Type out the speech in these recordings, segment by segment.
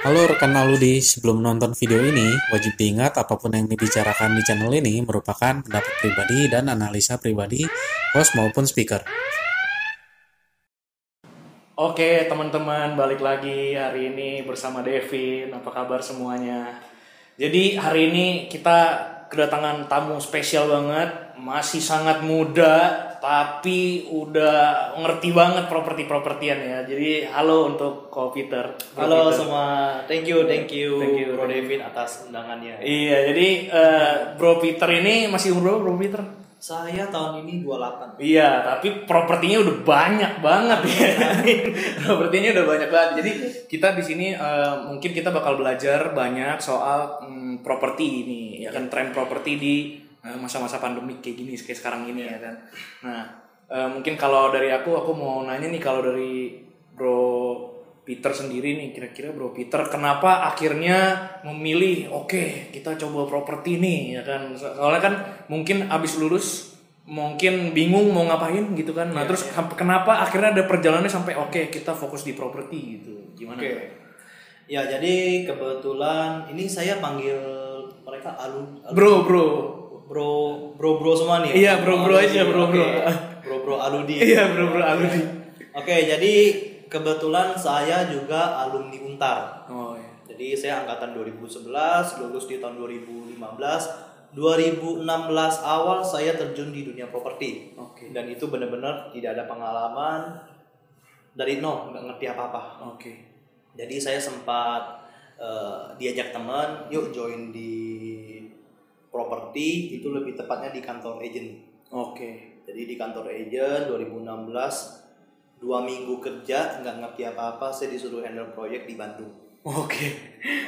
Halo rekan Aludi, sebelum nonton video ini, wajib diingat apa pun yang dibicarakan di channel ini merupakan pendapat pribadi dan analisa pribadi host maupun speaker. Oke teman-teman balik lagi hari ini bersama Devin apa kabar semuanya Jadi hari ini kita kedatangan tamu spesial banget Masih sangat muda tapi udah ngerti banget properti-propertian ya Jadi halo untuk Ko Peter Bro Halo Peter. semua, thank you, thank you, Thank you, Bro. Devin atas undangannya. Iya jadi eh, Bro Peter ini masih umur berapa Bro Peter? Saya tahun ini 28. Iya, tapi propertinya udah banyak banget ya. propertinya udah banyak banget. Jadi kita di sini eh, mungkin kita bakal belajar banyak soal mm, properti ini, ya kan tren properti di masa-masa pandemi kayak gini kayak sekarang ini ya kan. Nah, eh, mungkin kalau dari aku aku mau nanya nih kalau dari Bro Peter sendiri nih kira-kira Bro Peter kenapa akhirnya memilih oke kita coba properti nih ya kan. So- soalnya kan mungkin abis lulus mungkin bingung mau ngapain gitu kan. Nah terus sampai- kenapa akhirnya ada perjalanannya sampai oke kita fokus di properti gitu. Gimana Oke. Ya jadi kebetulan ini saya panggil mereka alu, alu- bro bro bro bro bro semua nih. Iya, bro-bro Aludi, aja, bro-bro. oke. Bro bro aludi. iya bro bro alumni Oke jadi kebetulan saya juga alumni Untar. oh iya Jadi saya angkatan 2011, lulus di tahun 2015. 2016 awal saya terjun di dunia properti. oke Dan itu benar-benar tidak ada pengalaman dari nol, nggak ngerti apa-apa. oke Jadi saya sempat eh, diajak teman, yuk join di properti, itu lebih tepatnya di kantor agent. oke Jadi di kantor agent 2016 dua minggu kerja nggak ngerti apa-apa, saya disuruh handle proyek di Bandung. oke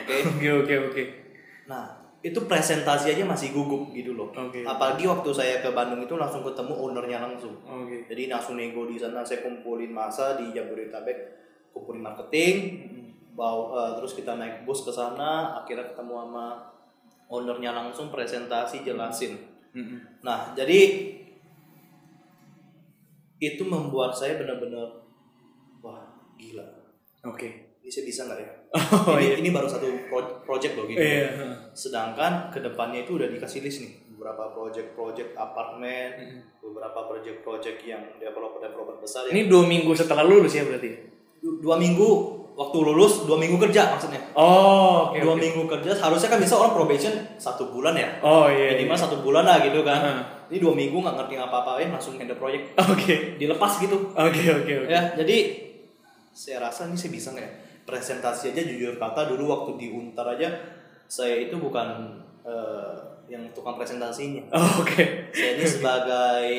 Oke. oke oke oke Nah, itu presentasi aja masih gugup gitu loh. Oke. Apalagi waktu saya ke Bandung itu langsung ketemu ownernya langsung. oke Jadi langsung nego di sana, saya kumpulin masa di Jabodetabek, kumpulin marketing, bawa eh, terus kita naik bus ke sana, akhirnya ketemu sama ownernya langsung presentasi jelasin. Mm-mm. Nah, jadi itu membuat saya benar-benar wah gila. oke Ini saya bisa nggak ya? oh ini, iya ini baru satu pro- project loh gitu. iya Sedangkan ke depannya itu udah dikasih list nih beberapa project-project apartemen, beberapa project-project yang developer-developer besar ya. Ini dua minggu setelah lulus ya berarti? Du- dua minggu waktu lulus, dua minggu kerja maksudnya. Oh, oke. dua oke. minggu kerja harusnya kan bisa orang probation satu bulan ya. Oh iya. Minimal satu bulan lah gitu kan. Heeh. Ini dua minggu nggak ngerti apa-apain langsung handle proyek, Oke. dilepas gitu. Oke oke oke. Ya, jadi saya rasa ini saya bisa nggak ya? Presentasi aja jujur kata dulu waktu di Untar aja saya itu bukan eh, yang tukang presentasinya. Oh, Oke. Saya ini sebagai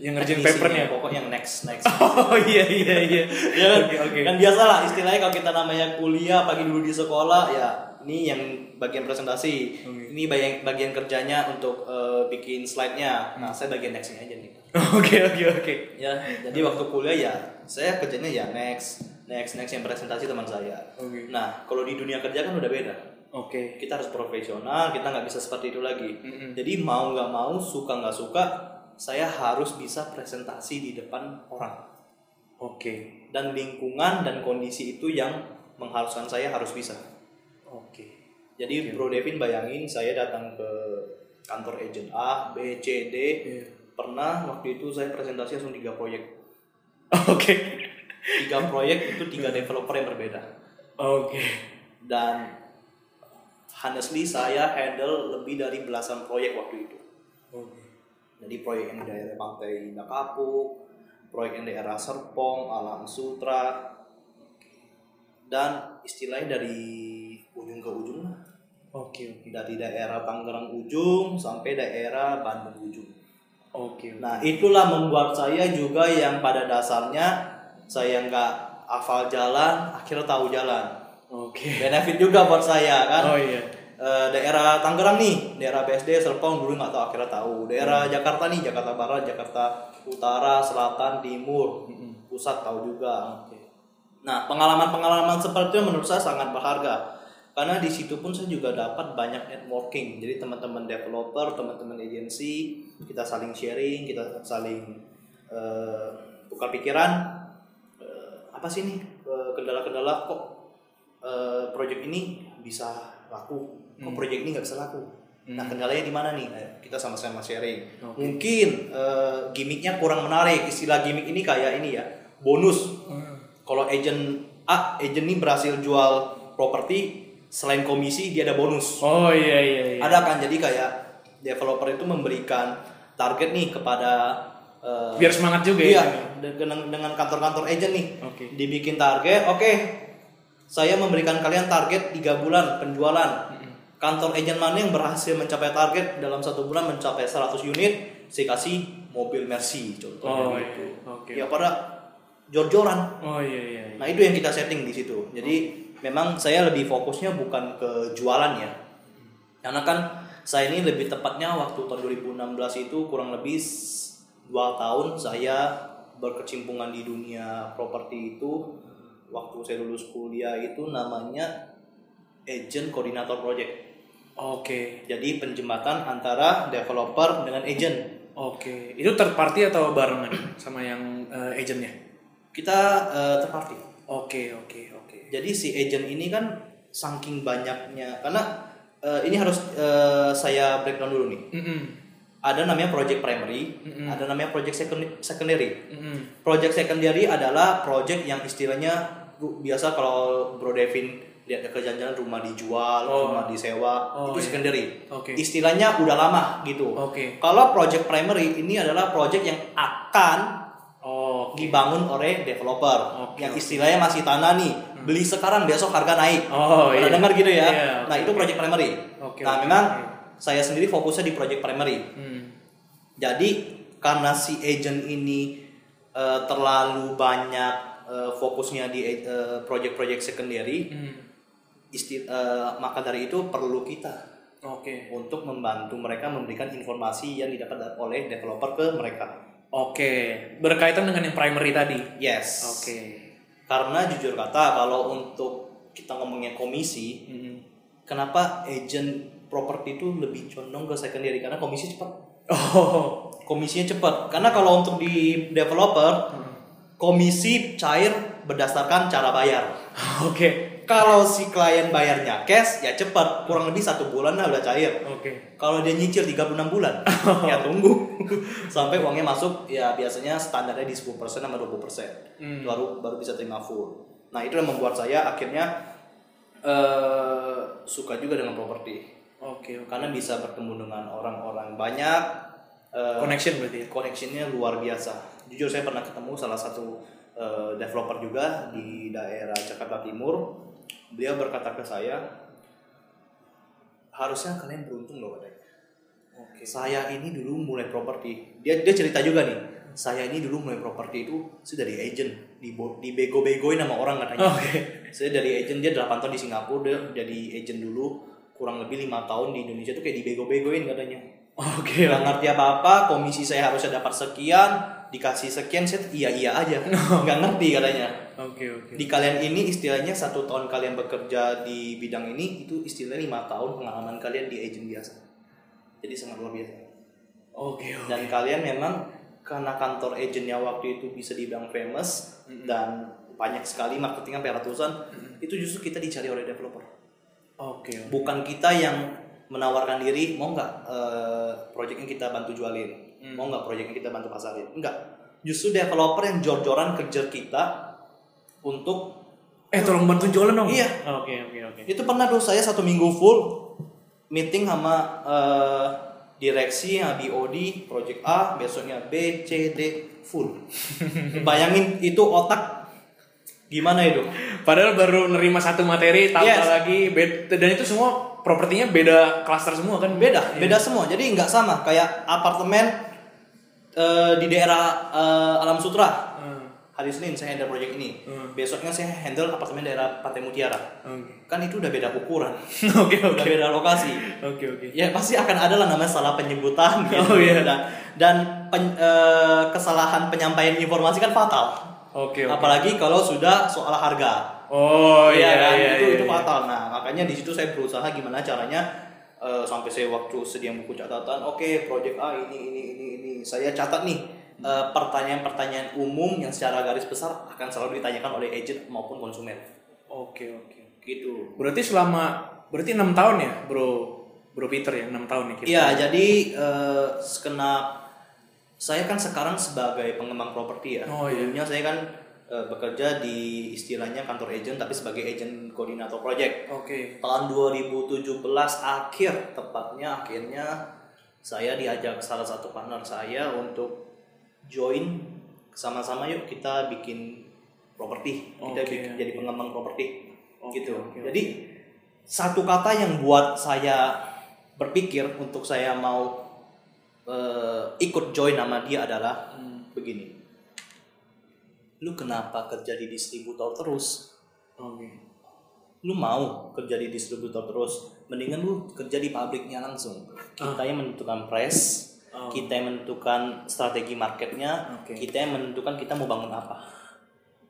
Yang ngerjain papernya? pokoknya yang next next. Oh iya iya iya. ya kan? Oke oke. Kan biasa lah istilahnya kalau kita namanya kuliah pagi dulu di sekolah ya ini yang bagian presentasi. Oke. Ini bagian bagian kerjanya untuk eh, bikin slide-nya. Nah, saya bagian nextnya aja nih. Oke oke oke. Ya, jadi waktu kuliah ya saya kerjanya ya next, next, next yang presentasi teman saya. Oke. Nah, kalau di dunia kerja kan udah beda. Oke. Kita harus profesional, kita nggak bisa seperti itu lagi. Mm-mm. Jadi mau nggak mau, suka nggak suka, saya harus bisa presentasi di depan orang. Oke. Dan lingkungan dan kondisi itu yang mengharuskan saya harus bisa. Oke. Jadi Bro Devin bayangin saya datang ke kantor agent A, B, C, D. Iya. Pernah waktu itu saya presentasi langsung tiga proyek. Oke. Tiga proyek itu tiga developer yang berbeda. Oke. Dan honestly saya handle lebih dari belasan proyek waktu itu. Oke. Jadi proyek yang di daerah Pantai Indah Kapuk, proyek yang di daerah Serpong, Alam Sutra, dan istilahnya dari ujung ke ujung lah. Oke oke. Dari daerah Tangerang ujung sampai daerah Bandung ujung. Oke. Nah itulah membuat saya juga yang pada dasarnya saya nggak hafal jalan, akhirnya tahu jalan. Oke. Benefit juga buat saya kan. Oh iya. Eh, daerah Tangerang nih, daerah BSD, Serpong dulu nggak tahu akhirnya tahu. Daerah Jakarta nih, Jakarta Barat, Jakarta Utara, Selatan, Timur, Mm-mm. pusat tahu juga. Oke. Nah pengalaman-pengalaman seperti itu menurut saya sangat berharga karena di situ pun saya juga dapat banyak networking. Jadi teman-teman developer, teman-teman agensi, kita saling sharing, kita saling eh, tukar pikiran. Eh, apa sih nih kendala-kendala kok eh, project ini bisa laku, kok project ini nggak bisa laku. Nah kendalanya di mana nih? Eh, kita sama-sama sharing. Oke. Mungkin eh, gimmicknya kurang menarik. Istilah gimmick ini kayak ini ya, bonus. Kalau agent A, agent ini berhasil jual properti, selain komisi dia ada bonus. Oh iya iya iya. Ada kan jadi kayak developer itu memberikan target nih kepada eh, Biar semangat juga iya, ya. dengan dengan kantor-kantor agent nih. Oke. Dibikin target, oke. Saya memberikan kalian target 3 bulan penjualan. Kantor agent mana yang berhasil mencapai target dalam satu bulan mencapai 100 unit, saya kasih mobil Mercy contohnya Oh gitu. iya. Oke. Ya pada jor-joran. Oh iya iya. iya. Nah itu yang kita setting di situ. Jadi memang saya lebih fokusnya bukan ke jualan ya. Karena kan saya ini lebih tepatnya waktu tahun 2016 itu kurang lebih dua tahun saya berkecimpungan di dunia properti itu. Waktu saya lulus kuliah itu namanya agent koordinator project. Oke. Jadi penjembatan antara developer dengan agent. Oke. Itu third party atau barengan sama yang eh, agentnya? Kita eh, third party. Oke oke oke. Jadi si agent ini kan saking banyaknya karena eh, ini harus eh, saya breakdown dulu nih. Mm-mm. Ada namanya project primary, Mm-mm. ada namanya project second- secondary. Mm-mm. Project secondary adalah project yang istilahnya biasa kalau Bro Devin lihat ke jalan-jalan rumah dijual, Oh. rumah disewa, Oh, itu iya. secondary. Oke. Istilahnya udah lama gitu. Oke. Kalau project primary ini adalah project yang akan Oh. dibangun oleh developer Oke, yang istilahnya masih tanah nih beli sekarang besok harga naik Oh, pernah iya. dengar gitu ya Iya, nah oke, itu project primary Oke, nah oke, memang oke. Saya sendiri fokusnya di project primary Hmm. jadi karena si agent ini eh, terlalu banyak eh, fokusnya di eh, project-project secondary Hmm. isti- eh, maka dari itu perlu kita Oke. untuk membantu mereka memberikan informasi yang didapat oleh developer ke mereka Oke. Berkaitan dengan yang primary tadi. yes Oke. Karena jujur kata kalau untuk kita ngomongnya komisi, Mm-mm. kenapa agent properti itu lebih condong ke secondary karena komisi cepat. Oh. Komisinya cepat. Karena kalau untuk di developer, komisi cair berdasarkan cara bayar. Oke. Kalau si klien bayarnya cash, ya cepat. Kurang lebih satu bulan lah udah cair. Oke. Kalau dia nyicil 36 bulan, ya tunggu sampai uangnya masuk. Ya biasanya standarnya di 10% sama 20%. Hmm. Baru baru bisa terima full. Nah, itu yang membuat saya akhirnya eh suka juga dengan properti. Oke. oke. Karena bisa bertemu dengan orang-orang banyak eh, Connection berarti ya. connectionnya luar biasa. Jujur saya pernah ketemu salah satu eh, developer juga di daerah Jakarta Timur. Beliau berkata ke saya, harusnya kalian beruntung loh katanya. Oke. Saya ini dulu mulai properti. Dia dia cerita juga nih. Saya ini dulu mulai properti itu saya dari agent di dibego-begoin sama orang katanya. Oke. Saya dari agent dia 8 tahun di Singapura dia jadi agent dulu kurang lebih lima tahun di Indonesia tuh kayak dibego-begoin katanya. Oke. Gak ngerti apa-apa, komisi saya harusnya dapat sekian, dikasih sekian, saya iya iya aja, nggak ngerti katanya. Oke. Oke. Di kalian ini istilahnya satu tahun kalian bekerja di bidang ini itu istilahnya lima tahun pengalaman kalian di agent biasa. Jadi sangat luar biasa. Oke. Oke. Dan kalian memang karena kantor agentnya waktu itu bisa dibilang famous dan banyak sekali marketingnya sampai ratusan, itu justru kita dicari oleh developer. Oke. oke. Bukan kita yang menawarkan diri, mau nggak eh, project yang kita bantu jualin, mau nggak project yang kita bantu pasarin, enggak. Justru developer yang jor-joran kejar kita untuk Eh tolong bantu jualan dong. Iya. Oke oke oke. itu pernah tuh saya satu minggu full meeting sama eh, direksi yang BOD project A besoknya B C D full bayangin itu otak gimana itu Padahal baru nerima satu materi, tambah Yes. lagi bed- dan itu semua propertinya beda klaster semua kan? beda beda semua jadi nggak sama kayak apartemen eh, di daerah eh, Alam Sutra Hmm. hari Senin saya handle project ini Hmm. besoknya saya handle apartemen daerah Pantai Mutiara Oke. kan itu udah beda ukuran Oke udah oke. beda lokasi Oke oke. ya pasti akan ada lah namanya salah penyebutan gitu. Oh, iya. dan dan pen- eh, kesalahan penyampaian informasi kan fatal Oke oke. apalagi kalau sudah soal harga Oh iya kan? iya. itu iya, itu iya. fatal nah makanya di situ saya berusaha gimana caranya eh, sampai saya waktu sedia buku catatan oke project A ini ini ini ini saya catat nih eh, pertanyaan-pertanyaan umum yang secara garis besar akan selalu ditanyakan oleh agent maupun konsumen Oke oke oke. gitu. Berarti selama berarti enam tahun ya, Bro Bro Peter ya, enam tahun nih. Iya, jadi eh, sekena saya kan sekarang sebagai pengembang properti ya. Oh, iya. Dulunya saya kan eh, bekerja di istilahnya kantor agent tapi sebagai agent koordinator project. Oke. Tahun 2017 akhir tepatnya akhirnya saya diajak salah satu partner saya untuk join sama-sama yuk kita bikin properti. Kita bikin jadi pengembang properti Oke, gitu. oke, Jadi satu kata yang buat saya berpikir untuk saya mau eh, ikut join nama dia adalah Hmm. begini. Lu kenapa kerja di distributor terus? Oke. Lu mau kerja di distributor terus? Mendingan lu kerja di pabriknya langsung. Kita yang menentukan price, Oh. kita yang menentukan strategi marketnya, Oke. kita yang menentukan kita mau bangun apa.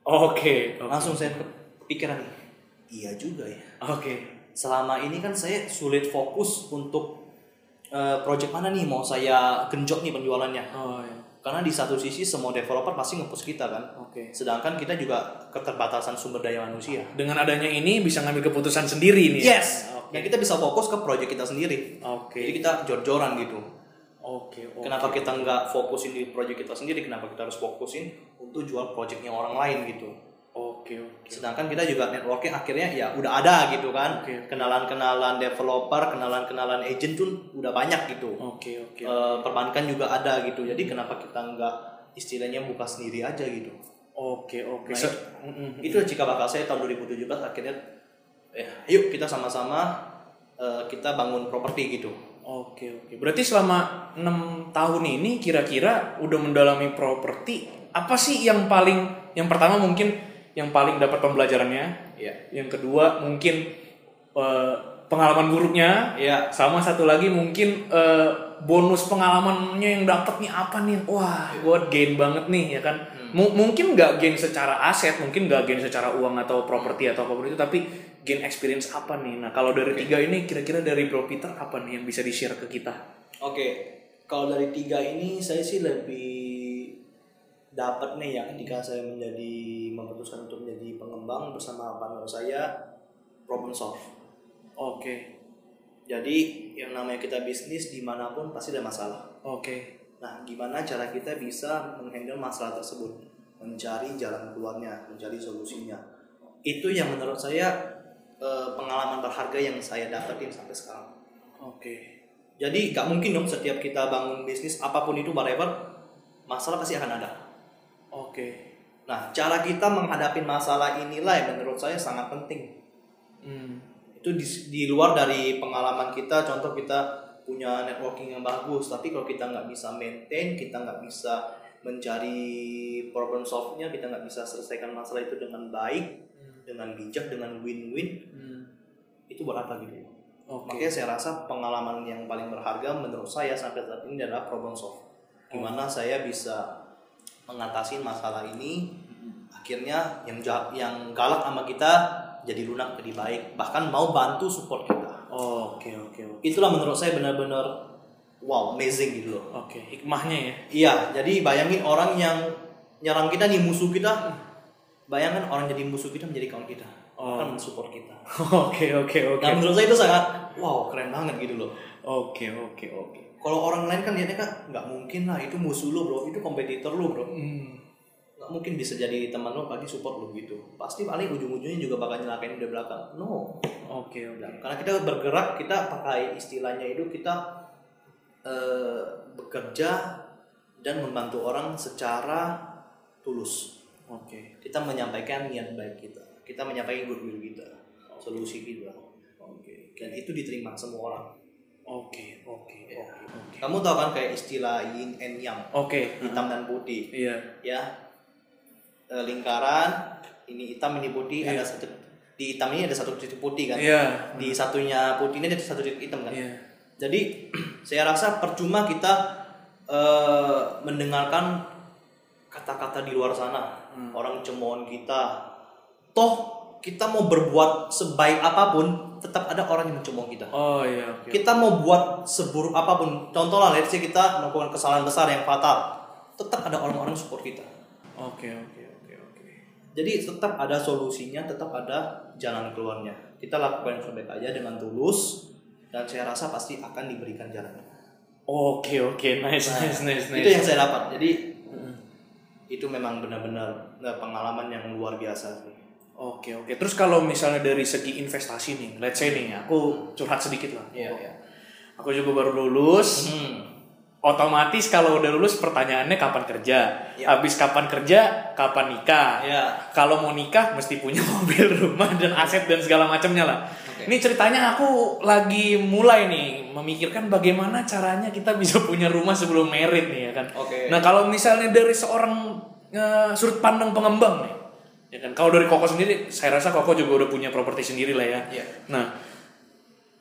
Oke. Oke. Langsung saya kepikiran, iya juga ya. Oke. selama ini kan saya sulit fokus untuk eh, project mana nih mau saya genjot nih penjualannya Oh ya. karena di satu sisi semua developer pasti ngepush kita kan Oke. sedangkan kita juga keterbatasan sumber daya manusia Dengan adanya ini bisa ngambil keputusan sendiri nih. ya? yes Oke. dan kita bisa fokus ke project kita sendiri Oke. jadi kita jor-joran gitu Oke. oke. kenapa kita nggak fokusin di project kita sendiri kenapa kita harus fokusin untuk jual projectnya orang lain gitu Oke. Oke. sedangkan kita juga networking akhirnya ya udah ada gitu kan Oke. kenalan-kenalan developer kenalan-kenalan agent tuh udah banyak gitu Oke. Oke. Eh, perbankan juga ada gitu jadi kenapa kita nggak istilahnya buka sendiri aja gitu Oke. Oke. Nah, Se- Mm-mm. itu jika bakal saya tahun 2017 akhirnya eh yuk kita sama-sama eh, kita bangun properti gitu Oke oke. Berarti selama enam tahun ini kira-kira udah mendalami properti apa sih yang paling yang pertama mungkin yang paling dapat pembelajarannya, ya yang kedua mungkin eh, pengalaman buruknya, ya sama satu lagi mungkin eh, bonus pengalamannya yang dapatnya apa nih? Wah, gue gain banget nih ya kan. Mu- mungkin nggak gain secara aset, mungkin nggak gain secara uang atau properti atau apa pun itu, tapi gain experience apa nih? Nah kalau dari tiga ini kira-kira dari Bro Peter apa nih yang bisa di share ke kita? oke kalau dari tiga ini saya sih lebih dapat nih ya ketika saya menjadi memutuskan untuk menjadi pengembang bersama partner saya problem solve Oke, jadi yang namanya kita bisnis di mana pun pasti ada masalah oke, Nah, gimana cara kita bisa menghandle masalah tersebut? Mencari jalan keluarnya, mencari solusinya. Itu yang menurut saya eh, pengalaman berharga yang saya dapetin sampai sekarang. oke, Jadi gak mungkin dong setiap kita bangun bisnis apa pun itu whatever, masalah pasti akan ada. Oke. Nah, cara kita menghadapi masalah inilah yang menurut saya sangat penting. Hmm, Itu di, di luar dari pengalaman kita, contoh kita punya networking yang bagus, tapi kalau kita nggak bisa maintain, kita nggak bisa mencari problem solve-nya, kita nggak bisa selesaikan masalah itu dengan baik, dengan bijak, dengan win-win, hmm, itu buat apa gitu? oke, Makanya saya rasa pengalaman yang paling berharga menurut saya sampai saat ini adalah problem solve. Gimana saya bisa mengatasi masalah ini, akhirnya yang yang galak sama kita jadi lunak jadi baik, bahkan mau bantu support kita. oke, oke, oke. Itulah menurut saya benar-benar wow amazing gitu loh. Oke, hikmahnya ya. Iya, jadi bayangin orang yang nyerang kita nih musuh kita, bayangkan orang jadi musuh kita menjadi kawan kita, Oh. akan mensupport kita. Oke, oke, oke. Menurut saya itu sangat wow keren banget gitu loh. Oke, oke, oke. Kalau orang lain kan lihatnya kan nggak mungkin lah itu musuh lo bro, itu kompetitor lo bro, Hmm, nggak mungkin bisa jadi teman lo pasti support lo gitu. Pasti paling ujung-ujungnya juga bakal nyelakain di belakang. No, Oke, oke. Nah, karena kita bergerak kita pakai istilahnya itu kita eh, bekerja dan membantu orang secara tulus. Oke. Kita menyampaikan niat baik kita, kita menyampaikan goodwill kita, solusi kita. Oke. Dan itu diterima semua orang. Oke, oke, Ya. oke, oke. Kamu tahu kan kayak istilah yin and yang, Oke. hitam dan putih, Iya. ya. Eh, lingkaran ini hitam ini putih, Iya. ada satu di hitam ini ada satu titik putih kan. Iya. Di satunya putih ini ada satu titik hitam kan. Iya. Jadi saya rasa percuma kita eh, mendengarkan kata-kata di luar sana, Hmm. orang cemooh kita. Toh kita mau berbuat sebaik apa pun, tetap ada orang yang mencemooh kita. Oh iya, oke. Kita mau buat seburuk apa pun, contoh lah, let's say kita melakukan kesalahan besar yang fatal, tetap ada orang-orang support kita. Oke, oke, oke, oke. Jadi tetap ada solusinya, tetap ada jalan keluarnya. kita lakukan yang terbaik aja dengan tulus dan saya rasa pasti akan diberikan jalannya Oke oke nice Nah, nice nice nice. itu yang saya dapat jadi itu memang benar-benar eh, pengalaman yang luar biasa sih Oke oke. Terus kalau misalnya dari segi investasi nih, let's say nih, aku curhat sedikit lah. Iya, iya. Aku juga baru lulus. Hmm. Otomatis kalau udah lulus pertanyaannya kapan kerja? Iya. Habis kapan kerja, kapan nikah? Iya. Kalau mau nikah mesti punya mobil, rumah dan aset dan segala macamnya lah. Ini ceritanya aku lagi mulai nih memikirkan bagaimana caranya kita bisa punya rumah sebelum merit nih ya kan. Oke. Nah kalau misalnya dari seorang eh, sudut pandang pengembang nih, ya kan. Kalau dari Koko sendiri, saya rasa Koko juga udah punya properti sendiri lah ya. Iya. Nah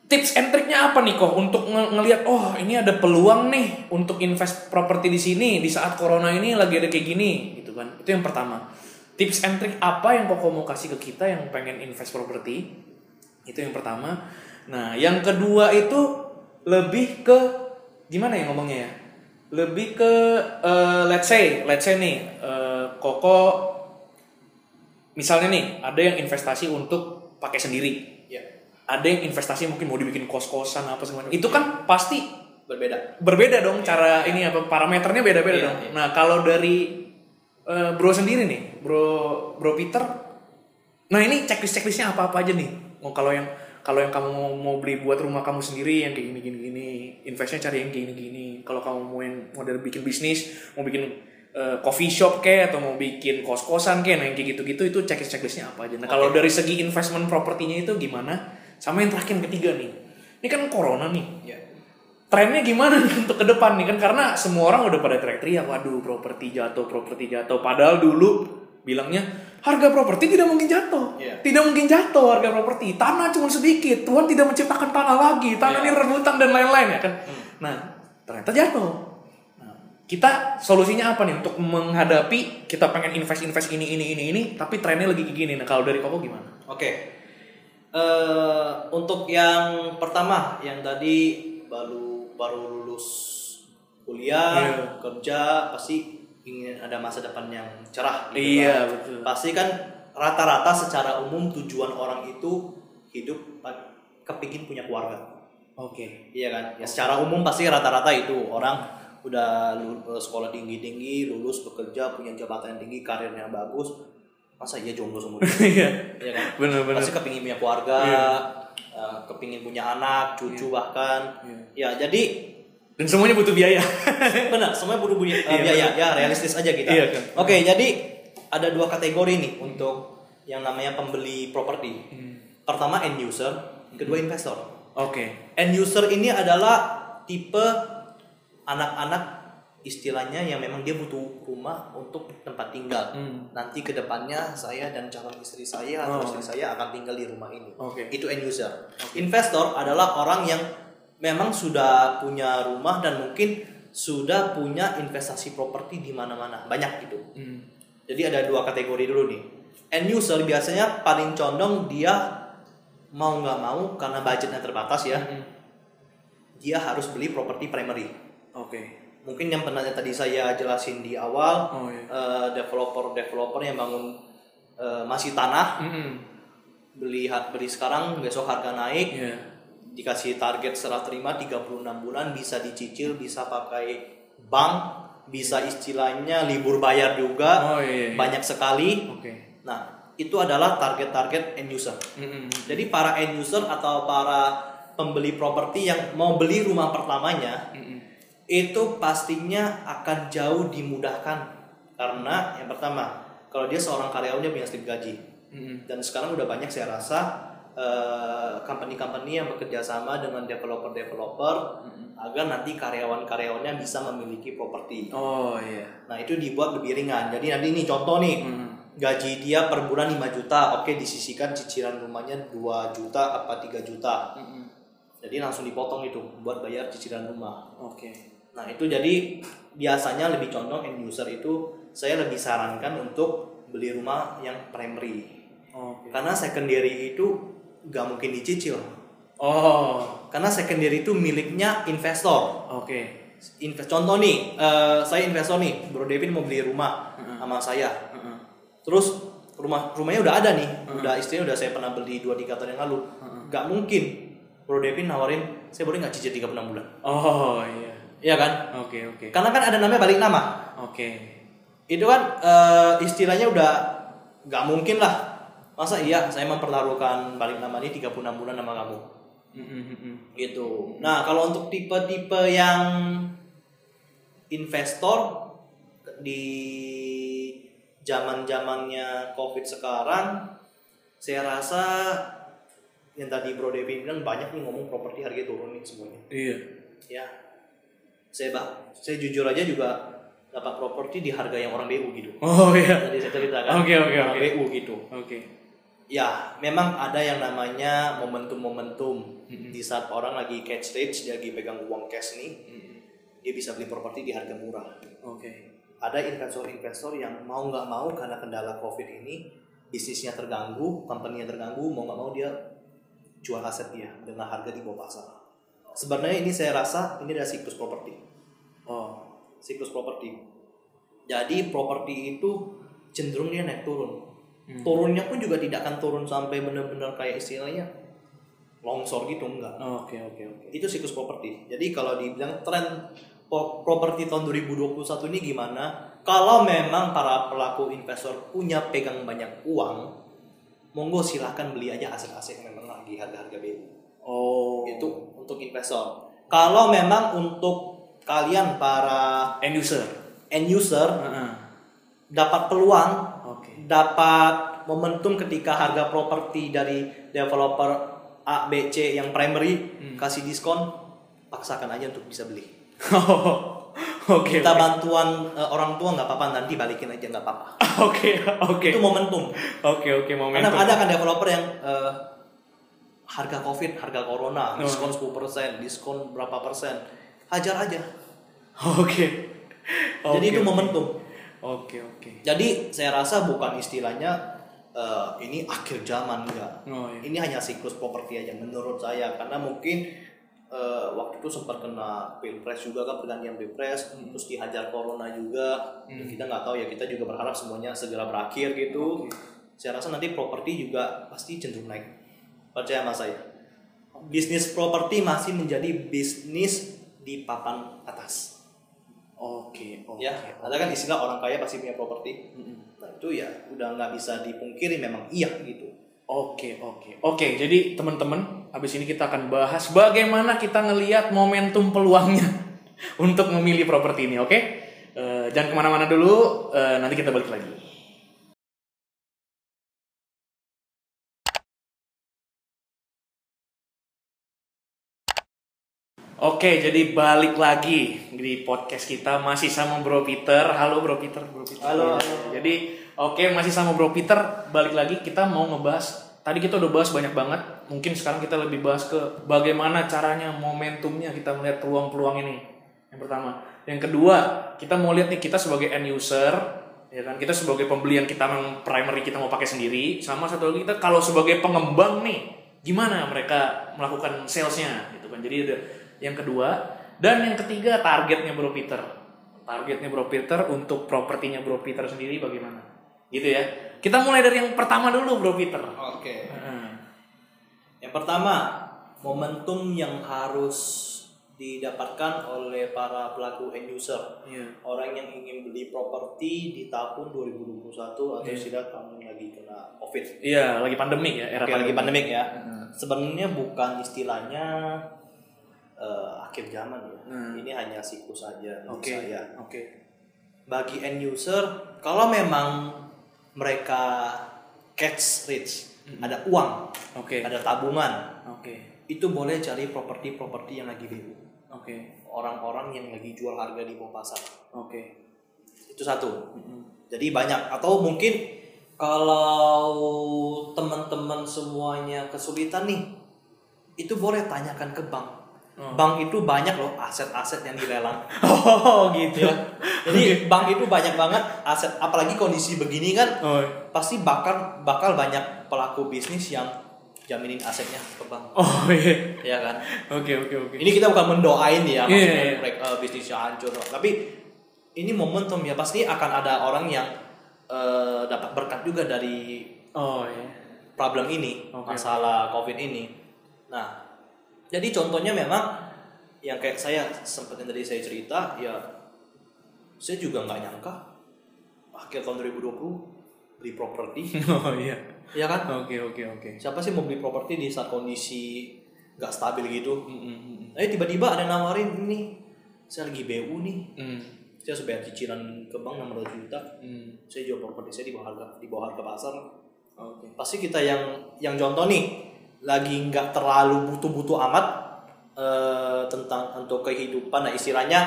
tips and triknya apa nih kok untuk nge- ngelihat oh ini ada peluang nih untuk invest properti di sini di saat corona ini lagi ada kayak gini gitu kan itu yang pertama tips and trick apa yang koko mau kasih ke kita yang pengen invest properti itu yang pertama nah yang kedua itu lebih ke gimana ya ngomongnya ya lebih ke eh, let's say let's say nih eh, koko misalnya nih ada yang investasi untuk pakai sendiri Iya. ada yang investasi mungkin mau dibikin kos-kosan apa segala macam. Itu kan pasti berbeda berbeda dong cara ini apa parameternya beda-beda Iya, dong. iya. Nah, kalau dari eh, Bro sendiri nih, Bro Bro Peter Nah, ini checklist-checklistnya apa-apa aja nih? Mau kalau yang kalau yang kamu mau, mau beli buat rumah kamu sendiri yang kayak gini gini gini, investnya cari yang kayak gini gini. Kalau kamu mau yang model bikin bisnis, mau bikin eh, coffee shop kayak atau mau bikin kos-kosan kayak, nah yang kayak gitu-gitu itu checklist-checklistnya apa aja. Nah, kalau dari segi investment propertinya itu gimana? Sama yang terakhir yang ketiga nih. Ini kan corona nih Iya. trennya gimana nih untuk ke depan nih kan karena semua orang udah pada teriak-teriak waduh properti jatuh properti jatuh padahal dulu bilangnya harga properti tidak mungkin jatuh Iya. tidak mungkin jatuh harga properti tanah cuma sedikit Tuhan tidak menciptakan tanah lagi tanah Iya. ini rebutan dan lain-lain ya kan nah ternyata jatuh kita solusinya apa nih untuk menghadapi kita pengen invest invest ini ini ini ini tapi trennya lagi gini nah kalau dari koko gimana Oke. Eh, untuk yang pertama yang tadi baru baru lulus kuliah, Iya. kerja pasti ingin ada masa depan yang cerah gitu Iya, kan. betul. Pasti kan rata-rata secara umum tujuan orang itu hidup kepingin punya keluarga. oke Iya kan? Ya secara umum pasti rata-rata itu orang udah eh, sekolah tinggi-tinggi, lulus bekerja, punya jabatan yang tinggi, karirnya bagus. Masa iya jomblo seumur hidup? iya Iya kan? bener-bener Pasti kepingin punya keluarga, eh, kepingin punya anak, cucu bahkan. Ya jadi dan semuanya butuh biaya benar, semuanya butuh eh, Iya, biaya. Ya realistis aja kita. Iya, kan. Oke, jadi ada dua kategori nih untuk yang namanya pembeli properti. Hmm. Pertama end user, kedua investor. oke End user ini adalah tipe anak-anak istilahnya yang memang dia butuh rumah untuk tempat tinggal. Hmm. Nanti ke depannya saya dan calon istri saya atau Oh. istri saya akan tinggal di rumah ini. Oke. Itu end user. Investor adalah orang yang memang sudah punya rumah dan mungkin sudah punya investasi properti di mana-mana. Banyak gitu. Hmm. Jadi ada dua kategori dulu nih. End user biasanya paling condong dia mau nggak mau karena budgetnya terbatas ya, Hmm. dia harus beli properti primary. Oke. Mungkin yang pernah tadi saya jelasin di awal, Oh iya. eh, developer-developer yang bangun eh, masih tanah, Mm-mm. beli ha- beli sekarang, besok harga naik, Iya. dikasih target serah terima 36 bulan, bisa dicicil, bisa pakai bank, bisa istilahnya libur bayar juga, Oh iya. iya. banyak sekali. Oke. Nah, itu adalah target-target end user. Mm-mm. Jadi para end user atau para pembeli properti yang mau beli rumah pertamanya Mm-mm. Itu pastinya akan jauh dimudahkan karena yang pertama kalau dia seorang karyawan dia punya slip gaji Mm-mm. dan sekarang udah banyak saya rasa eh, company-company yang bekerja sama dengan developer-developer agar nanti karyawan-karyawannya bisa memiliki properti. Oh iya. Nah itu dibuat lebih ringan. Jadi nanti ini contoh nih Mm. gaji dia per bulan 5 juta, oke disisikan cicilan rumahnya 2 juta apa 3 juta. Mm-mm. Jadi langsung dipotong itu buat bayar cicilan rumah. Oke. Nah itu jadi biasanya lebih condong end user itu saya lebih sarankan untuk beli rumah yang primary. Oke. Karena secondary itu gak mungkin dicicil. Oh. Karena secondary itu miliknya investor. Oke. Invest, contoh nih, eh, saya investor nih, Bro Devin mau beli rumah Mm-mm. sama saya. Mm-mm. Terus rumah rumahnya udah ada nih, udah istilahnya udah saya pernah beli dua tiga tahun yang lalu. Nggak mungkin Bro Devin nawarin saya boleh nggak cicil 36 bulan. Oh iya. Iya kan? Oke oke. Karena kan ada namanya balik nama. Oke. Itu kan eh, istilahnya udah nggak mungkin lah. Masa iya saya mempertaruhkan balik nama ini 36 bulan nama kamu. Mm, mm, mm, mm. gitu. Nah, kalau untuk tipe-tipe yang investor di zaman-zamannya Covid sekarang, saya rasa yang tadi Bro Devi bilang banyak nih ngomong properti harga turun nih semuanya. Iya. Ya, saya bah, saya jujur aja juga dapat properti di harga yang orang BU gitu. Oh iya. Tadi saya ceritakan. Oke, oke, oke. BU gitu. Oke. Ya, memang ada yang namanya momentum-momentum di saat orang lagi cash rich, dia lagi pegang uang cash nih, dia bisa beli properti di harga murah. Oke. Ada investor-investor yang mau nggak mau karena kendala covid ini bisnisnya terganggu, company-nya terganggu, mau nggak mau dia jual aset dia dengan harga di bawah pasar. Sebenarnya ini saya rasa ini adalah siklus properti, Oh. siklus properti. Jadi properti itu cenderung dia naik turun. Turunnya pun juga tidak akan turun sampai benar-benar kayak istilahnya longsor gitu enggak. Oke oke oke. Itu siklus properti. Jadi kalau dibilang tren properti tahun 2021 ini gimana? Kalau memang para pelaku investor punya pegang banyak uang, monggo silahkan beli aja aset-aset yang memang lagi harga-harga BU. Oh. Itu untuk investor. Kalau memang untuk kalian para End user. end user Heeh. dapat peluang Oke. dapat momentum ketika harga properti dari developer A, B, C yang primary kasih diskon, paksakan aja untuk bisa beli. Oke. Kita bantuan eh, orang tua nggak apa-apa nanti balikin aja nggak apa-apa. Oke oke. Itu momentum. Oke oke Karena momentum. ada kan developer yang eh, harga covid, harga corona, Oh. diskon 10%, diskon berapa persen, hajar aja. Oke. Jadi Oke, itu oke. momentum. Oke oke. Jadi saya rasa bukan istilahnya eh, ini akhir zaman enggak. Oh iya. Ini hanya siklus properti aja menurut saya karena mungkin eh, waktu itu sempat kena pilpres juga kan pergantian pilpres Hmm. terus dihajar corona juga Dan kita nggak tahu ya kita juga berharap semuanya segera berakhir gitu saya rasa nanti properti juga pasti cenderung naik percaya sama saya bisnis properti masih menjadi bisnis di papan atas Oke oke. ya ada kan istilah orang kaya pasti punya properti nah itu ya udah nggak bisa dipungkiri memang iya gitu Oke, oke. Oke, jadi teman-teman, habis ini kita akan bahas bagaimana kita ngelihat momentum peluangnya untuk memilih properti ini, oke? Eh, jangan ke mana-mana dulu, eh, nanti kita balik lagi. Oke, jadi balik lagi di podcast kita masih sama Bro Peter. Halo Bro Peter, Bro Peter. Halo, halo. Jadi, oke masih sama Bro Peter. Balik lagi kita mau ngebahas. Tadi kita udah bahas banyak banget. Mungkin sekarang kita lebih bahas ke bagaimana caranya momentumnya kita melihat peluang-peluang ini. Yang pertama. Yang kedua, kita mau lihat nih kita sebagai end user, ya kan? Kita sebagai pembelian kita memang primary kita mau pakai sendiri. Sama satu lagi kita kalau sebagai pengembang nih, gimana mereka melakukan salesnya gitu kan. Jadi ada yang kedua dan yang ketiga targetnya Bro Peter. Targetnya Bro Peter untuk propertinya Bro Peter sendiri bagaimana? Gitu ya. Kita mulai dari yang pertama dulu Bro Peter. oke Heeh. Yang pertama, momentum yang harus didapatkan oleh para pelaku end user. Iya. Orang yang ingin beli properti di tahun 2021 atau Iya. tidak tahun lagi kena Covid. Iya, lagi pandemik ya, era Oke, lagi pandemik ya. Sebenarnya bukan istilahnya eh, akhir zaman ya. Hmm. Ini hanya siklus saja menurut Oke. saya. Oke. Bagi end user, kalau memang mereka catch rich, ada uang, Oke. ada tabungan, Oke. itu boleh cari properti-properti yang lagi BU. Oke. Orang-orang yang lagi jual harga di bawah pasar. Oke. Itu satu. Jadi banyak atau mungkin kalau teman-teman semuanya kesulitan nih, itu boleh tanyakan ke bank. Oh. Bank itu banyak loh aset-aset yang dilelang. Oh, gitu ya. Jadi bank itu banyak banget aset apalagi kondisi begini kan Oh. pasti bakal bakal banyak pelaku bisnis yang jaminin asetnya ke bank. Oh, iya. Ya kan? Oke, oke, oke. Ini kita bukan mendoain ya Iya, maksudnya iya. mereka eh, bisnisnya hancur, tapi ini momentum ya pasti akan ada orang yang eh, dapat berkat juga dari Oh iya. problem ini, Oke. masalah COVID ini. Nah, jadi contohnya memang yang kayak saya sempat yang tadi saya cerita, ya saya juga nggak nyangka akhir tahun 2020 beli properti, Oh iya. ya kan? Oke oke oke. Siapa sih mau beli properti di saat kondisi nggak stabil gitu? Mm, mm, mm, Eh tiba-tiba ada yang nawarin ini, saya lagi BU nih, mm, saya harus bayar cicilan ke bank 600 juta, mm. saya jual properti saya di bawah harga di bawah harga pasar. Oke. pasti kita yang yang contoh nih lagi nggak terlalu butuh-butuh amat eh, tentang untuk kehidupan. Nah istilahnya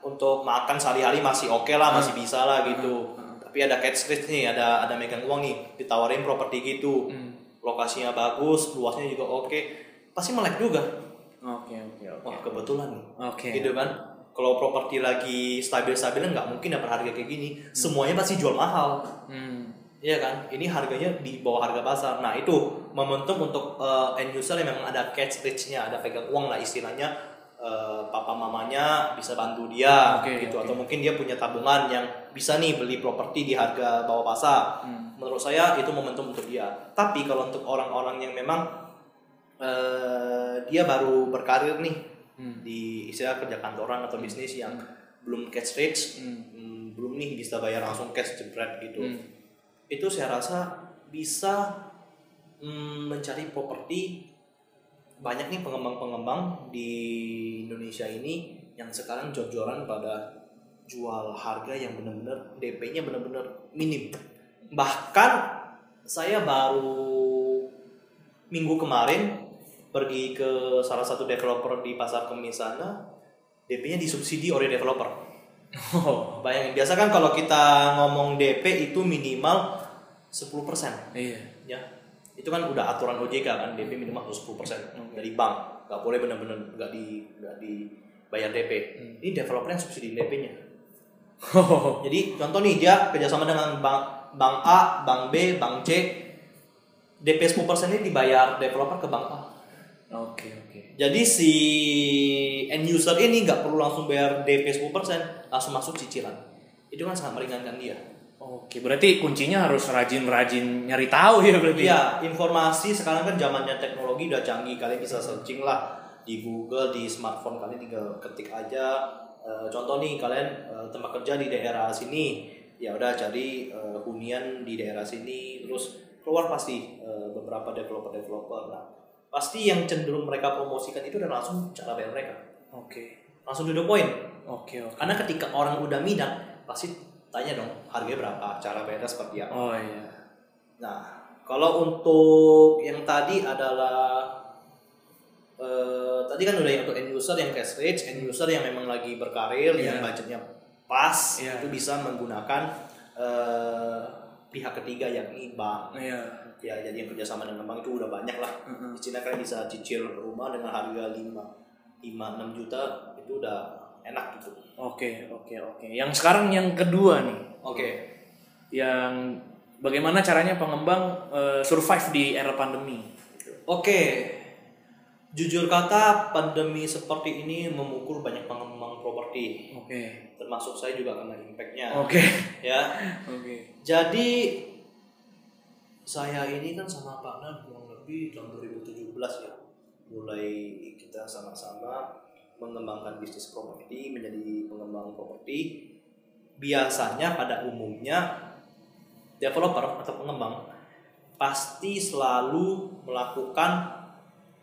untuk makan sehari-hari masih oke lah masih bisa lah gitu. Tapi ada catch rate nih ada ada megang uang nih ditawarin properti gitu. Mm. lokasinya bagus luasnya juga oke. Pasti melek juga. Oke oke oke. wah kebetulan. Oke. gitu kan? Kalau properti lagi stabil-stabilnya nggak mungkin dapat harga kayak gini. Semuanya pasti jual mahal. Hmm. Iya kan, ini harganya di bawah harga pasar. Nah itu momentum untuk uh, end user yang memang ada catch rich-nya, ada pegang uang lah istilahnya. uh, papa mamanya bisa bantu dia Oke, gitu, oke. atau mungkin dia punya tabungan yang bisa nih beli properti di harga bawah pasar. Hmm. Menurut saya itu momentum untuk dia. Tapi kalau untuk orang-orang yang memang uh, dia baru berkarir nih Hmm. di istilah kerja kantoran atau bisnis yang belum catch rich, Hmm. hmm, belum nih bisa bayar langsung cash jebret gitu Hmm. Itu saya rasa bisa mm, mencari properti banyak nih pengembang-pengembang di Indonesia ini yang sekarang jor-joran pada jual harga yang benar-benar DP-nya benar-benar minim. Bahkan saya baru minggu kemarin pergi ke salah satu developer di pasar Kemis sana, DP-nya disubsidi oleh developer. Oh. Bayangin, biasa kan kalau kita ngomong DP itu minimal 10% Iya. ya. Itu kan udah aturan OJK kan DP minimal harus 10% dari bank. Gak boleh bener-bener gak di gak dibayar DP. Ini developer yang subsidi DP-nya. Oh. Jadi contoh nih dia kerjasama dengan bank bank A, bank B, bank C. DP 10% ini dibayar developer ke bank A. Oke oke. Jadi si end user ini nggak perlu langsung bayar DP 10%, langsung masuk cicilan. Itu kan sangat meringankan dia. Oke, berarti kuncinya harus rajin-rajin nyari tahu ya berarti. Iya, informasi sekarang kan zamannya teknologi udah canggih, kalian bisa searching lah di Google, di smartphone kalian tinggal ketik aja. Eh, contoh nih kalian eh, tempat kerja di daerah sini, ya udah cari eh, hunian di daerah sini, terus keluar pasti eh, beberapa developer-developer. Nah, pasti yang cenderung mereka promosikan itu udah langsung cara bayar mereka, Oke. langsung to the point. Oke oke. Karena ketika orang udah minat, pasti tanya dong harganya berapa, cara bayarnya seperti apa. Oh iya. Nah, kalau untuk yang tadi adalah eh, tadi kan udah yang untuk end user yang cash rich, end user yang memang lagi berkarir, Iya. yang budgetnya pas, Iya. itu bisa menggunakan eh, pihak ketiga yakni bank. Iya. Ya, jadi yang kerjasama dengan bank itu udah banyak lah. Mm-mm. Di Cina kalian bisa cicil rumah dengan harga 5 5 6 juta itu udah enak gitu. Oke oke oke. Yang sekarang yang kedua nih, Oke. yang bagaimana caranya pengembang eh, survive di era pandemi. Oke, jujur kata pandemi seperti ini memukul banyak pengembang properti, Oke. termasuk saya juga kena impactnya. Oke. Ya, Oke. jadi saya ini kan sama partner kurang lebih tahun 2017 ya, mulai kita sama-sama mengembangkan bisnis properti menjadi pengembang properti. Biasanya pada umumnya developer atau pengembang pasti selalu melakukan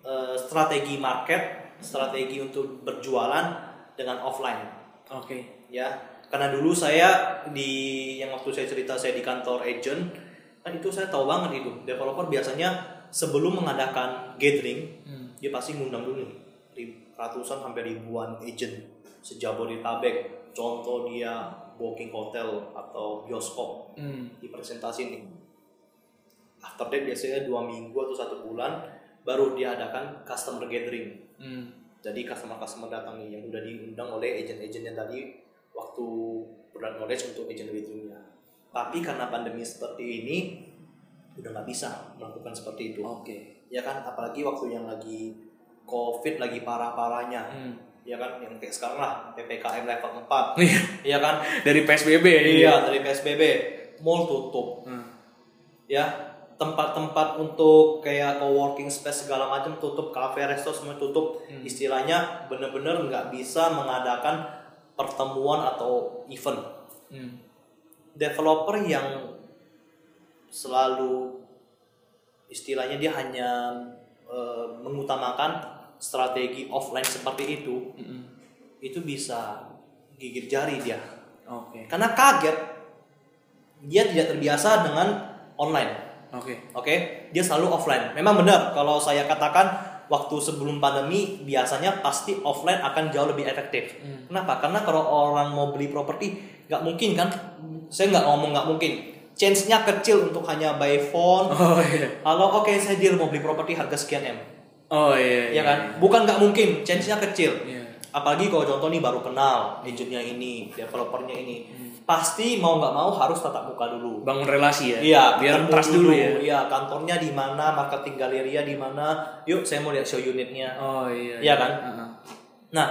eh, strategi market, strategi untuk berjualan dengan offline Oke. ya. Karena dulu saya di yang waktu saya cerita saya di kantor agent kan itu saya tahu banget itu developer biasanya sebelum mengadakan gathering Hmm. dia pasti ngundang dulu ratusan sampai ribuan agent sejabodetabek contoh dia booking hotel atau bioskop Hmm. dipresentasi nih after that biasanya dua minggu atau satu bulan baru diadakan customer gathering Hmm. jadi customer-customer datang nih yang udah diundang oleh agent-agent yang tadi waktu product knowledge untuk agent gatheringnya tapi karena pandemi seperti ini udah nggak bisa melakukan seperti itu Oke. ya kan apalagi waktu yang lagi covid lagi parah-parahnya Hmm. ya kan yang kayak sekarang lah ppkm level 4 Iya. ya kan Dari PSBB ya. Iya dari PSBB. mall tutup Hmm. ya tempat-tempat untuk kayak co-working space segala macam tutup cafe resto semua tutup istilahnya bener-bener nggak bisa mengadakan pertemuan atau event Hmm. Developer yang selalu istilahnya dia hanya eh, mengutamakan strategi offline seperti itu Mm-mm. itu bisa gigit jari dia Oke. karena kaget dia tidak terbiasa dengan online Oke. oke dia selalu offline memang benar kalau saya katakan waktu sebelum pandemi biasanya pasti offline akan jauh lebih efektif kenapa karena kalau orang mau beli properti nggak mungkin kan saya nggak ngomong nggak mungkin chance-nya kecil untuk hanya by phone Oh iya. Halo, oke saya deal mau beli properti harga sekian m, Oh iya. ya kan? Bukan nggak mungkin, chance-nya kecil. Iya. Apalagi kalau contoh nih baru kenal agentnya ini, developernya ini, pasti mau nggak mau harus tatap muka dulu. Bangun relasi ya. Iya, Biar trust dulu ya. Iya, kantornya di mana, marketing galeria di mana. Yuk, saya mau lihat show unitnya. Oh iya. Iya kan? Heeh. Nah,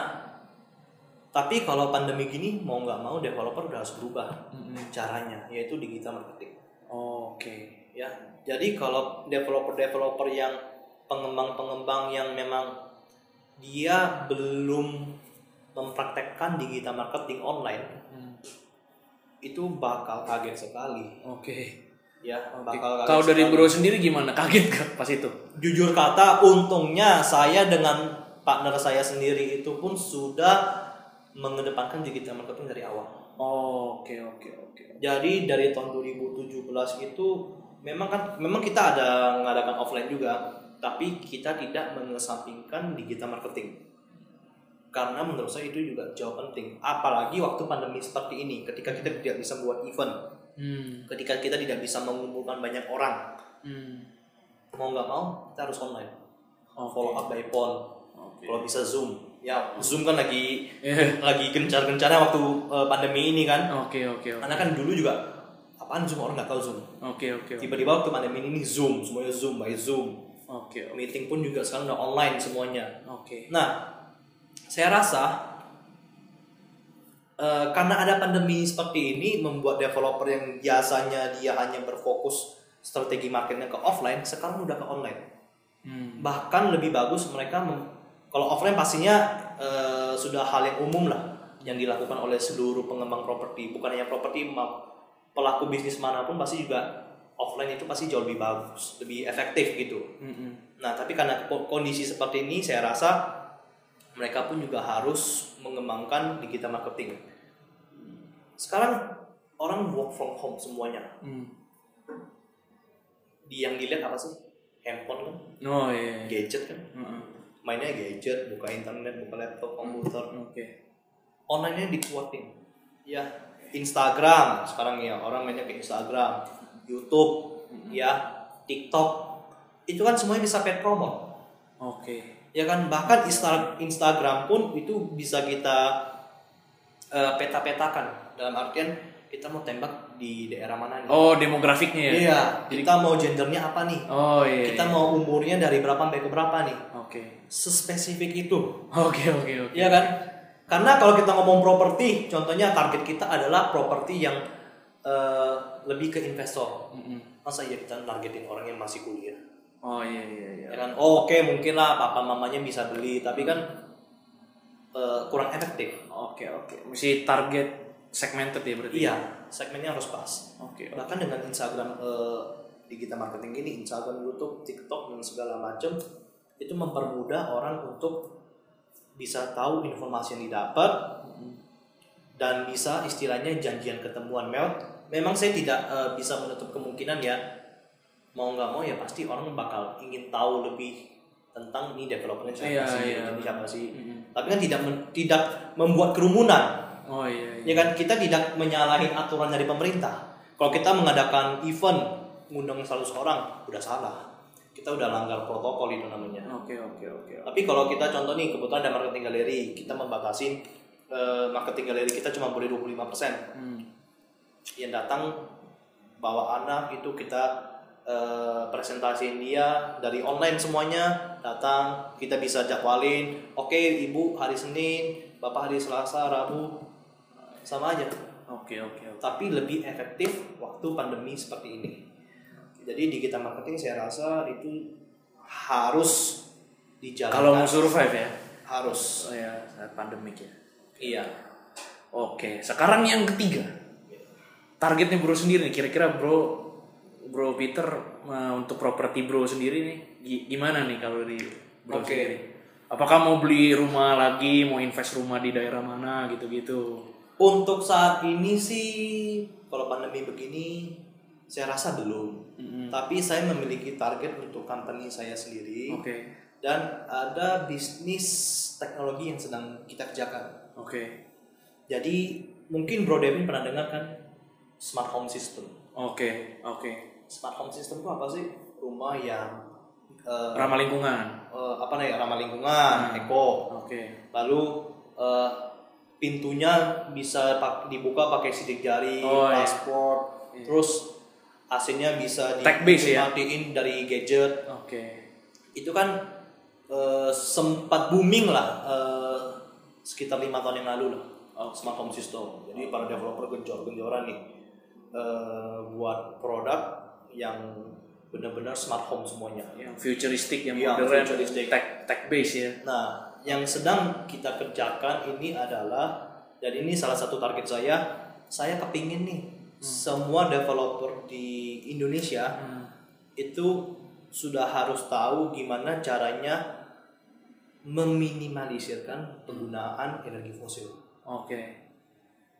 tapi kalau pandemi gini mau nggak mau developer udah harus berubah caranya, yaitu digital marketing. Oke. ya jadi kalau developer-developer yang pengembang-pengembang yang memang dia belum mempraktekkan digital marketing online Hmm. Itu bakal kaget sekali Oke. ya Oke. bakal kaget Kalau dari sekali. bro sendiri gimana? Kaget gak pas itu? jujur kata untungnya saya dengan partner saya sendiri itu pun sudah mengedepankan digital marketing dari awal Oh, oke oke oke. Jadi dari tahun 2017 itu memang kan memang kita ada mengadakan offline juga, tapi kita tidak mengesampingkan digital marketing. Karena menurut saya itu juga jauh penting. Apalagi waktu pandemi seperti ini, ketika kita tidak bisa buat event, Hmm. ketika kita tidak bisa mengumpulkan banyak orang, Hmm. mau nggak mau kita harus online. Oke. Follow up by phone, Oke. kalau bisa zoom. Ya zoom kan lagi Iya. lagi gencar-gencarnya waktu eh, pandemi ini kan. Oke oke oke. Karena kan dulu juga apaan zoom orang nggak tahu zoom. Oke oke. oke. tiba-tiba waktu pandemi ini zoom semuanya zoom by zoom Oke oke. meeting pun juga sekarang udah online semuanya Oke. nah saya rasa eh, karena ada pandemi seperti ini membuat developer yang biasanya dia hanya berfokus strategi marketnya ke offline sekarang udah ke online Hmm. bahkan lebih bagus mereka mem- kalau offline pastinya eh, sudah hal yang umum lah yang dilakukan oleh seluruh pengembang properti bukan hanya properti pelaku bisnis mana pun pasti juga offline itu pasti jauh lebih bagus lebih efektif gitu Hmm. nah tapi karena ko- kondisi seperti ini saya rasa mereka pun juga harus mengembangkan digital marketing sekarang orang work from home semuanya Hmm. di yang dilihat apa sih handphone kan Oh iya. iya. gadget kan Heeh. mainnya gadget, buka internet, buka laptop, komputer. Oke. Online-nya dikuatin. Ya, Instagram sekarang ya orang mainnya ke Instagram, YouTube, ya, TikTok. Itu kan semuanya bisa paid promo. Oke. Ya kan bahkan Insta- Instagram pun itu bisa kita eh, peta-petakan dalam artian kita mau tembak di daerah mana nih. Oh demografiknya ya? Iya, kita mau gendernya apa nih? Oh iya. Kita mau umurnya dari berapa sampai ke berapa nih? Oke. Sespesifik itu. Oke oke oke. Iya kan? Karena kalau kita ngomong properti, contohnya target kita adalah properti yang eh, lebih ke investor. Mm-mm. Masa iya kita targetin orang yang masih kuliah? Oh iya iya iya. Ya kan? Oh, Oke, mungkin lah papa mamanya bisa beli, tapi kan eh, kurang efektif. Oke oke. Mesti target segmented ya berarti. Iya, segmennya harus pas. Oke. Bahkan dengan Instagram eh, digital marketing ini, Instagram, YouTube, TikTok dan segala macam itu mempermudah orang untuk bisa tahu informasi yang didapat dan bisa istilahnya janjian ketemuan Mel. Memang saya tidak eh, bisa menutup kemungkinan ya mau nggak mau ya pasti orang bakal ingin tahu lebih tentang ini developernya siapa Iya, sih, iya. ini siapa sih. Mm-mm. Tapi kan tidak men- tidak membuat kerumunan Oh iya. iya. ya kan kita tidak menyalahi aturan dari pemerintah kalau kita mengadakan event ngundang 100 orang udah salah kita udah langgar protokol itu namanya Oke oke oke. tapi kalau kita contoh nih kebetulan ada marketing galeri kita membatasi eh, marketing galeri kita cuma boleh 25% Hmm. yang datang bawa anak itu kita eh, presentasiin dia dari online semuanya datang kita bisa jadwalin oke ibu hari Senin bapak hari Selasa Rabu sama aja Oke oke oke. tapi lebih efektif waktu pandemi seperti ini. Jadi digital marketing saya rasa itu harus dijalankan. Kalau mau survive ya. harus. Oh ya saat pandemik ya. Iya. Oke, sekarang yang ketiga. Targetnya bro sendiri kira-kira bro bro Peter eh, untuk properti bro sendiri nih gi- gimana nih kalau di bro Oke. sendiri? Apakah mau beli rumah lagi, mau invest rumah di daerah mana gitu-gitu? Untuk saat ini sih kalau pandemi begini saya rasa belum. Mm-mm. Tapi saya memiliki target untuk company saya sendiri Oke, dan ada bisnis teknologi yang sedang kita kerjakan. oke, Jadi mungkin Bro Devin pernah dengar kan smart home system. oke, oke. Smart home system itu apa sih? Rumah yang eh, Ramah lingkungan. eh, apa nih ramah lingkungan, Hmm. eco. Oke, Lalu eh, pintunya bisa pak- dibuka pakai sidik jari, Oh, iya. paspor. Terus AC-nya bisa ya? dimatiin dari gadget. oke, Itu kan eh, sempat booming lah eh, sekitar lima tahun yang lalu lah. Oh. Smart home system. Jadi para developer genjor-genjoran nih eh, buat produk yang benar-benar smart home semuanya. yang futuristik, yang Yang modern, futuristik. tech tech base ya. Nah, yang sedang kita kerjakan ini adalah dan ini salah satu target saya. Saya kepingin nih semua developer di Indonesia Hmm. itu sudah harus tahu gimana caranya meminimalisirkan penggunaan energi fosil. Oke,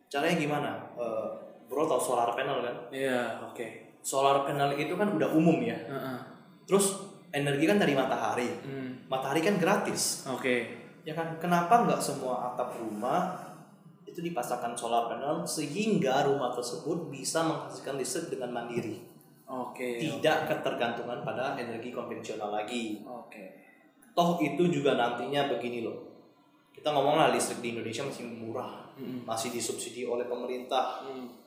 Caranya gimana? Eh, bro tau solar panel kan? iya, oke. Solar panel itu kan udah umum ya. Heeh. Terus energi kan dari matahari. Hmm, Matahari kan gratis. Oke, Ya kan, kenapa nggak semua atap rumah itu dipasangkan solar panel sehingga rumah tersebut bisa menghasilkan listrik dengan mandiri, oke, tidak ketergantungan pada energi konvensional lagi. oke. Toh itu juga nantinya begini loh, kita ngomong lah listrik di Indonesia masih murah, Mm-mm. masih disubsidi oleh pemerintah. Hmm.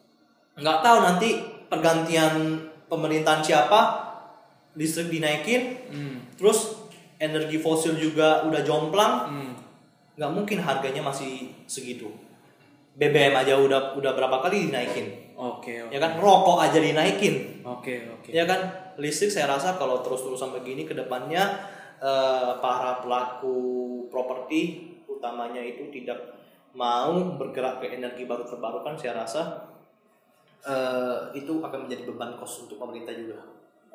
Nggak tahu nanti pergantian pemerintahan siapa, listrik dinaikin, Hmm. terus energi fosil juga udah jomplang, Hmm. nggak mungkin harganya masih segitu. BBM aja udah udah berapa kali dinaikin, Oke, oke. ya kan? Rokok aja dinaikin, Oke, oke. ya kan? Listrik saya rasa kalau terus-terusan begini ke depannya eh, para pelaku properti utamanya itu tidak mau bergerak ke energi baru terbarukan, saya rasa eh, itu akan menjadi beban kos untuk pemerintah juga.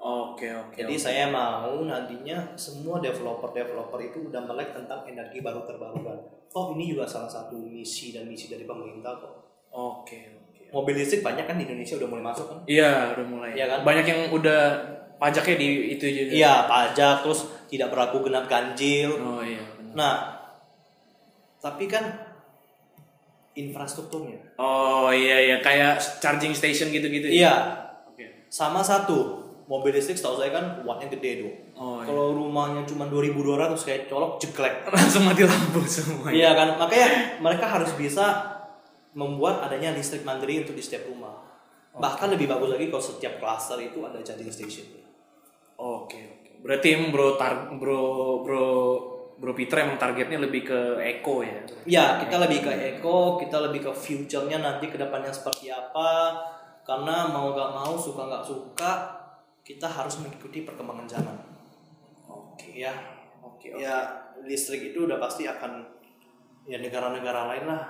Oke, oke. Jadi saya mau nantinya semua developer-developer itu udah melek tentang energi baru terbarukan. Toh ini juga salah satu misi dan misi dari pemerintah kok. Oke, oke. Mobil listrik banyak kan di Indonesia udah mulai masuk kan? Iya, udah mulai. Iya kan? Banyak yang udah pajaknya di itu juga. Iya, pajak terus tidak berlaku genap ganjil. Oh iya. benar. Nah, tapi kan infrastrukturnya. Oh iya iya kayak charging station gitu-gitu. ya? Iya, Oke. sama satu mobil listrik setahu saya kan wattnya gede tuh. Oh iya. Kalau rumahnya cuma 2200 kayak colok jeklek. Langsung mati lampu semua. Iya kan, makanya mereka harus bisa membuat adanya listrik mandiri untuk di setiap rumah. Bahkan lebih bagus lagi kalau setiap cluster itu ada charging station. Oke oke. Berarti emang bro tar bro bro bro Peter emang targetnya lebih ke eco ya. Ya, kita lebih ke eco, kita lebih ke future-nya nanti ke depannya seperti apa. Karena mau gak mau, suka gak suka, kita harus mengikuti perkembangan zaman. Oke. Ya, Oke. oke. ya listrik itu udah pasti akan ya negara-negara lain lah.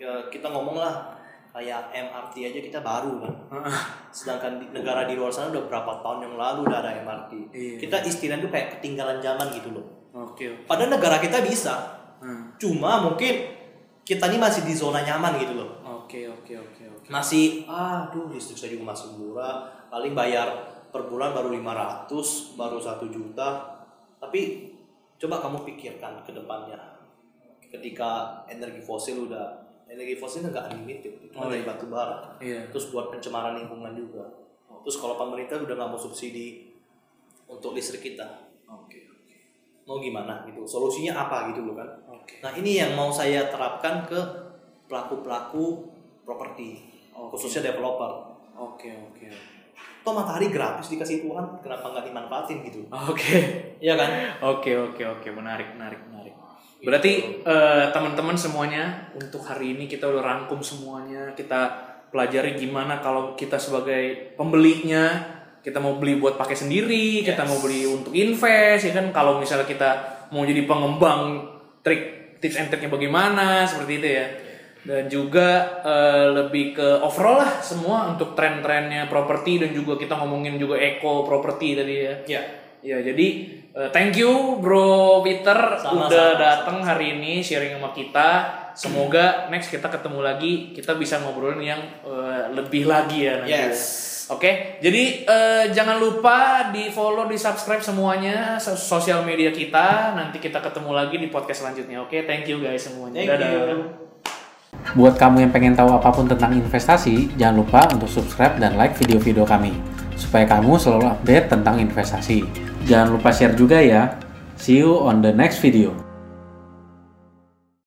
Ya, kita ngomong lah kayak MRT aja kita baru kan. Sedangkan di negara di luar sana udah berapa tahun yang lalu udah ada MRT. Iya. Kita istilah itu kayak ketinggalan zaman gitu loh. Oke. oke. Padahal negara kita bisa. Hmm. Cuma mungkin kita ini masih di zona nyaman gitu loh. Oke oke oke oke. Masih aduh listrik saya juga masih murah. Paling bayar per bulan baru 500, baru 1 juta. Tapi coba kamu pikirkan ke depannya. Ketika energi fosil udah energi fosil nggak unlimited, itu Oh, dari iya. batu bara. Iya. terus buat pencemaran lingkungan juga. Terus kalau pemerintah udah nggak mau subsidi untuk listrik kita, Oke oke. Mau gimana gitu? Solusinya apa gitu loh kan? Oke. Nah ini yang mau saya terapkan ke pelaku-pelaku properti, Oke. khususnya developer. Oke oke. Toh matahari gratis dikasih Tuhan, kenapa nggak dimanfaatin gitu? Oke. Iya kan? Oke oke oke menarik menarik menarik. Berarti eh, teman-teman semuanya untuk hari ini kita udah rangkum semuanya kita pelajari gimana kalau kita sebagai pembelinya kita mau beli buat pakai sendiri, kita mau beli untuk invest, ya kan kalau misalnya kita mau jadi pengembang trik tips and triknya bagaimana seperti itu ya. Dan juga eh, lebih ke overall lah semua untuk tren-trennya properti dan juga kita ngomongin juga eco properti tadi ya. Ya. Ya, jadi eh, thank you Bro Peter Sama-sama. udah datang hari ini sharing sama kita. Semoga next kita ketemu lagi, kita bisa ngobrolin yang eh, lebih lagi ya nanti. Yes. Oke, jadi eh, jangan lupa di follow, di subscribe semuanya sos- sosial media kita. Nanti kita ketemu lagi di podcast selanjutnya. Oke, thank you guys semuanya. Thank Dadah. you. Buat kamu yang pengen tahu apa pun tentang investasi, jangan lupa untuk subscribe dan like video-video kami, supaya kamu selalu update tentang investasi. Jangan lupa share juga ya. See you on the next video.